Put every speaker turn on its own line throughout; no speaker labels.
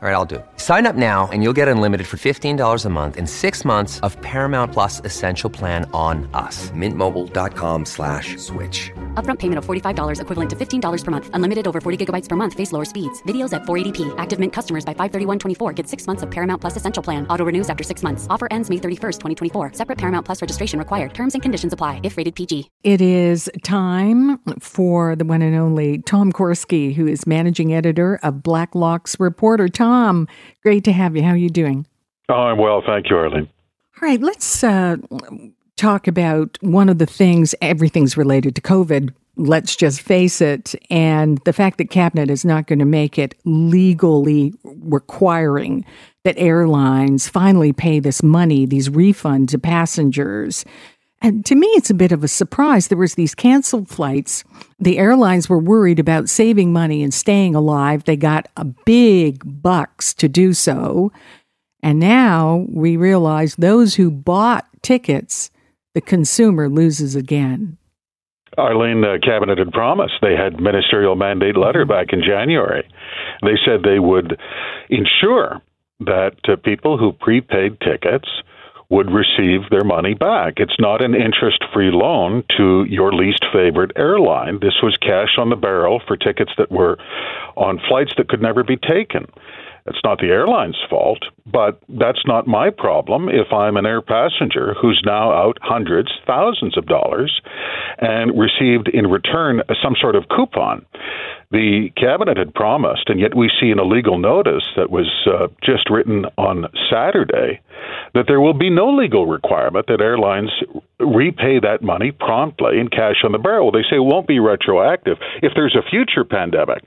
All right, I'll do it. Sign up now and you'll get unlimited for $15 a month in six months of Paramount Plus Essential Plan on us. Mintmobile.com slash switch.
Upfront payment of $45 equivalent to $15 per month. Unlimited over 40 gigabytes per month. Face lower speeds. Videos at 480p. Active Mint customers by 531.24 get six months of Paramount Plus Essential Plan. Auto renews after six months. Offer ends May 31st, 2024. Separate Paramount Plus registration required. Terms and conditions apply if rated PG.
It is time for the one and only Tom Korski, who is managing editor of Blacklock's Reporter. Tom, great to have you. How are you doing?
Oh, I'm well. Thank you, Arlene.
All right, let's uh, talk about one of the things, everything's related to COVID. Let's just face it. And the fact that Cabinet is not going to make it legally requiring that airlines finally pay this money, these refunds to passengers. And to me, it's a bit of a surprise. There was these canceled flights. The airlines were worried about saving money and staying alive. They got a big bucks to do so. And now we realize those who bought tickets, the consumer loses again.
Arlene, the cabinet had promised. They had ministerial mandate letter back in January. They said they would ensure that uh, people who prepaid tickets would receive their money back. It's not an interest free loan to your least favorite airline. This was cash on the barrel for tickets that were on flights that could never be taken. It's not the airline's fault, but that's not my problem if I'm an air passenger who's now out hundreds, thousands of dollars and received in return some sort of coupon. The cabinet had promised, and yet we see an illegal notice that was uh, just written on Saturday that there will be no legal requirement that airlines repay that money promptly in cash on the barrel. They say it won't be retroactive. If there's a future pandemic,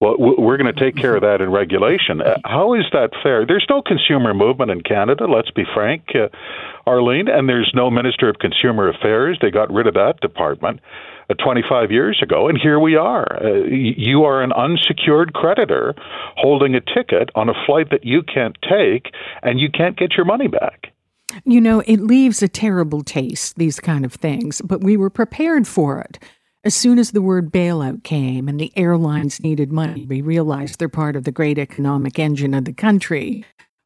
well, we're going to take care of that in regulation. How is that fair? There's no consumer movement in Canada, let's be frank, uh, Arlene, and there's no Minister of Consumer Affairs. They got rid of that department uh, 25 years ago, and here we are. Uh, you are an unsecured creditor holding a ticket on a flight that you can't take, and you can't get your money back.
You know, it leaves a terrible taste, these kind of things, but we were prepared for it. As soon as the word bailout came and the airlines needed money, we realized they're part of the great economic engine of the country.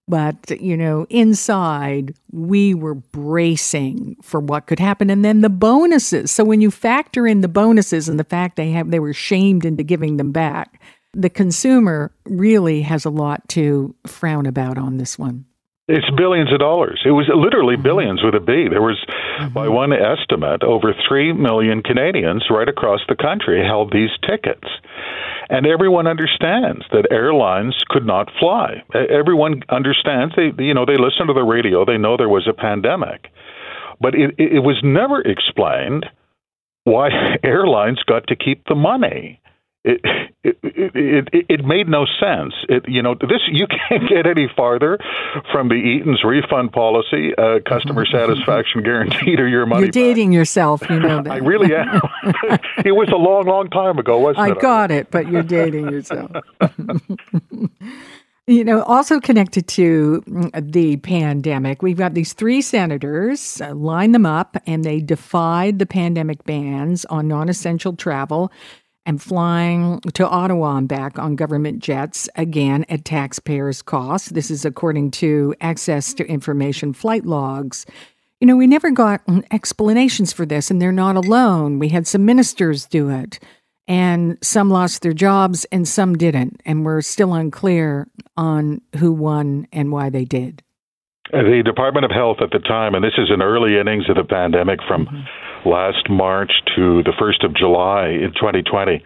But, you know, inside, we were bracing for what could happen. And then the bonuses. So when you factor in the bonuses and the fact they have, they were shamed into giving them back, the consumer really has a lot to frown about on this one.
It's billions of dollars. It was literally mm-hmm. billions with a B. There was, mm-hmm. by one estimate, over 3 million Canadians right across the country held these tickets. And everyone understands that airlines could not fly. Everyone understands. They, you know, they listen to the radio. They know there was a pandemic. But it, it was never explained why airlines got to keep the money it, it it, it made no sense. It you know this you can't get any farther from the Eaton's refund policy, uh, customer satisfaction guaranteed, or your money.
You're dating
back.
yourself, you know that.
I really am. it was a long, long time ago, wasn't
I
it?
I got it, but you're dating yourself. You know, also connected to the pandemic, we've got these three senators, uh, line them up, and they defied the pandemic bans on non essential travel and flying to Ottawa and back on government jets, again at taxpayers' cost. This is according to Access to Information flight logs. You know, we never got explanations for this, and they're not alone. We had some ministers do it, and some lost their jobs and some didn't, and we're still unclear on who won and why they did.
The Department of Health at the time, and this is in early innings of the pandemic from mm-hmm last March to the 1st of July in 2020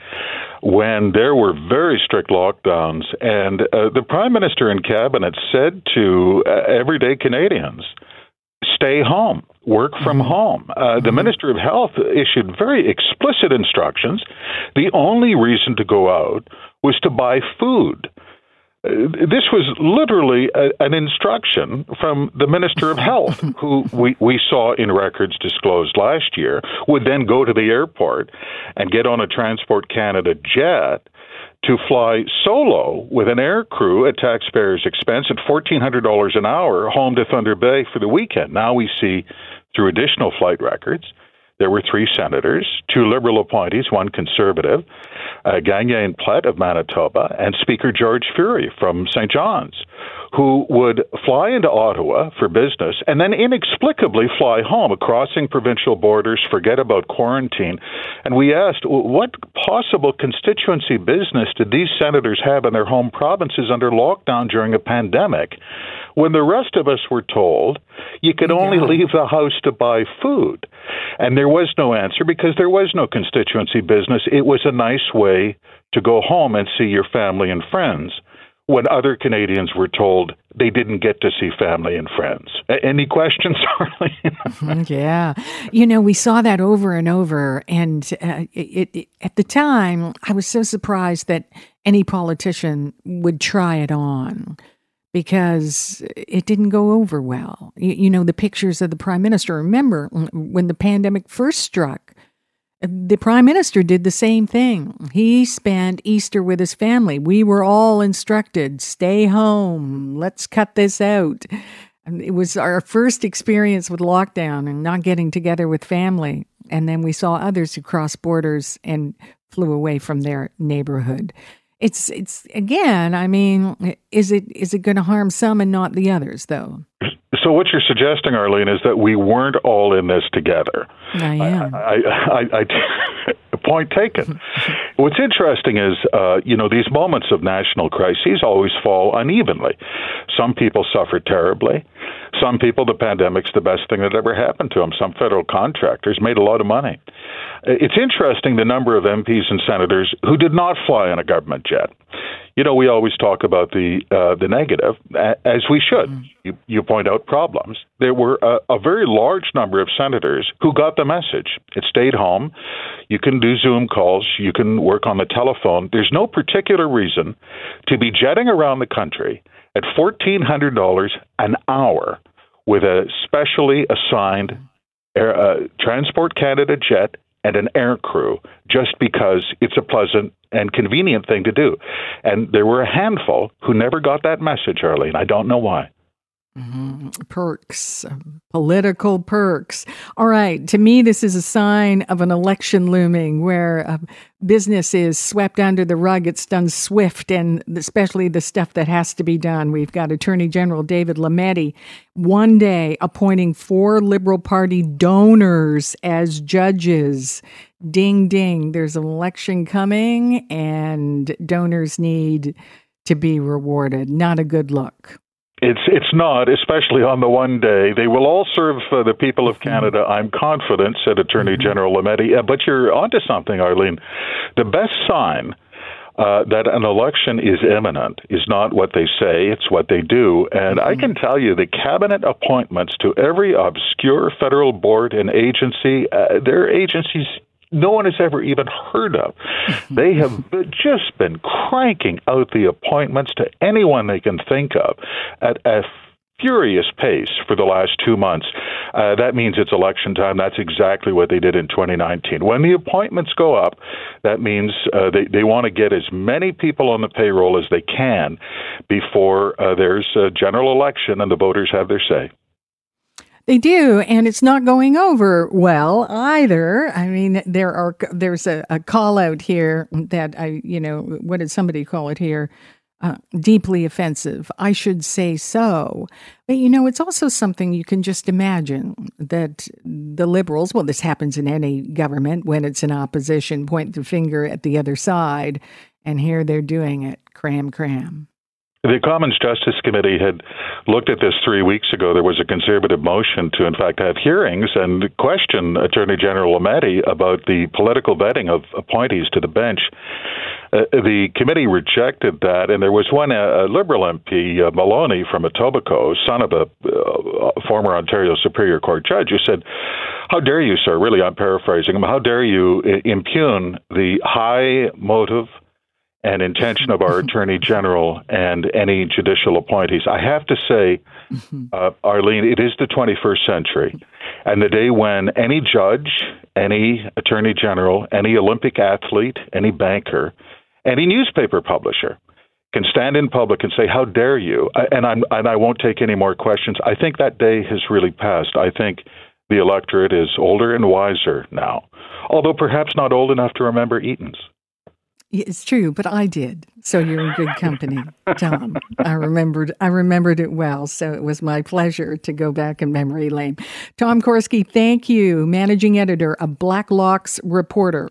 when there were very strict lockdowns. And uh, the Prime Minister and Cabinet said to uh, everyday Canadians, stay home, work from mm-hmm. home. Uh, the mm-hmm. Minister of Health issued very explicit instructions. The only reason to go out was to buy food this was literally a, an instruction from the Minister of Health, who we, we saw in records disclosed last year, would then go to the airport and get on a Transport Canada jet to fly solo with an air crew at taxpayers' expense at $1,400 an hour home to Thunder Bay for the weekend. Now we see, through additional flight records, there were three senators, two Liberal appointees, one Conservative, uh, Gagné Plett of Manitoba, and Speaker George Furey from St. John's, who would fly into Ottawa for business and then inexplicably fly home, crossing provincial borders, forget about quarantine. And we asked, what possible constituency business did these senators have in their home provinces under lockdown during a pandemic? when the rest of us were told you could only yeah. leave the house to buy food. And there was no answer because there was no constituency business. It was a nice way to go home and see your family and friends when other Canadians were told they didn't get to see family and friends. Any questions,
Arlene? yeah. You know, we saw that over and over. And uh, it, it, at the time, I was so surprised that any politician would try it on because it didn't go over well. You, you, know, the pictures of the prime minister. Remember when the pandemic first struck, the prime minister did the same thing. He spent Easter with his family. We were all instructed stay home, let's cut this out. And it was our first experience with lockdown and not getting together with family. And then we saw others who crossed borders and flew away from their neighborhood it's it's again i mean is it is it going to harm some and not the others though
so what you're suggesting arlene is that we weren't all in this together
i am
i, I, I, I point taken. What's interesting is uh, you know these moments of national crises always fall unevenly. Some people suffer terribly some people the pandemic's the best thing that ever happened to them some federal contractors made a lot of money it's interesting the number of MPs and senators who did not fly on a government jet. You know, we always talk about the uh, the negative, as we should. Mm. You, you point out problems. There were a, a very large number of senators who got the message. It stayed home. You can do Zoom calls. You can work on the telephone. There's no particular reason to be jetting around the country at fourteen hundred dollars an hour with a specially assigned Air, uh, Transport Canada jet and an air crew just because it's a pleasant and convenient thing to do. And there were a handful who never got that message, Arlene. I don't know why.
Mm-hmm. Perks, political perks. All right. To me, this is a sign of an election looming where uh, business is swept under the rug. It's done swift, and especially the stuff that has to be done. We've got Attorney General David Lametti one day appointing four Liberal Party donors as judges. Ding, ding. There's an election coming, and donors need to be rewarded. Not a good look.
It's it's not, especially on the one day. They will all serve uh, the people of mm-hmm. Canada. I'm confident," said Attorney mm-hmm. General Lametti. Uh, but you're onto something, Arlene. The best sign uh, that an election is imminent is not what they say, it's what they do. And mm-hmm. I can tell you the cabinet appointments to every obscure federal board and agency, uh, their agencies no one has ever even heard of. they have just been cranking out the appointments to anyone they can think of at a furious pace for the last two months. Uh, that means it's election time. That's exactly what they did in 2019. When the appointments go up, that means uh, they, they want to get as many people on the payroll as they can before uh, there's a general election and the voters have their say.
They do, and it's not going over well either. I mean, there are there's a, a call out here that I, you know, what did somebody call it here? Uh, deeply offensive. I should say so. But you know, it's also something you can just imagine that the liberals, well, this happens in any government when it's in opposition, point the finger at the other side. And here they're doing it cram, cram.
The Commons Justice Committee had looked at this three weeks ago. There was a conservative motion to, in fact, have hearings and question Attorney General Lametti about the political vetting of appointees to the bench. Uh, the committee rejected that, and there was one uh, Liberal MP, uh, Maloney from Etobicoke, son of a uh, former Ontario Superior Court judge, who said, "How dare you, sir? Really, I'm paraphrasing him. How dare you uh, impugn the high motive?" And intention of our Attorney General and any judicial appointees. I have to say, mm-hmm. uh, Arlene, it is the 21st century, and the day when any judge, any Attorney General, any Olympic athlete, any banker, any newspaper publisher can stand in public and say, "How dare you?" and I'm and I won't take any more questions. I think that day has really passed. I think The electorate is older and wiser now, although perhaps not old enough to remember Eaton's.
It's true, but I did. So you're in good company, Tom. I remembered I remembered it well, so it was my pleasure to go back in memory lane. Tom Korski, thank you, managing editor of Blacklock's Reporter,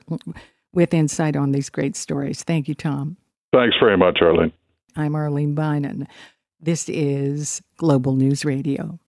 with insight on these great stories. Thank you, Tom.
Thanks very much, Arlene.
I'm Arlene Bynon. This is Global News Radio.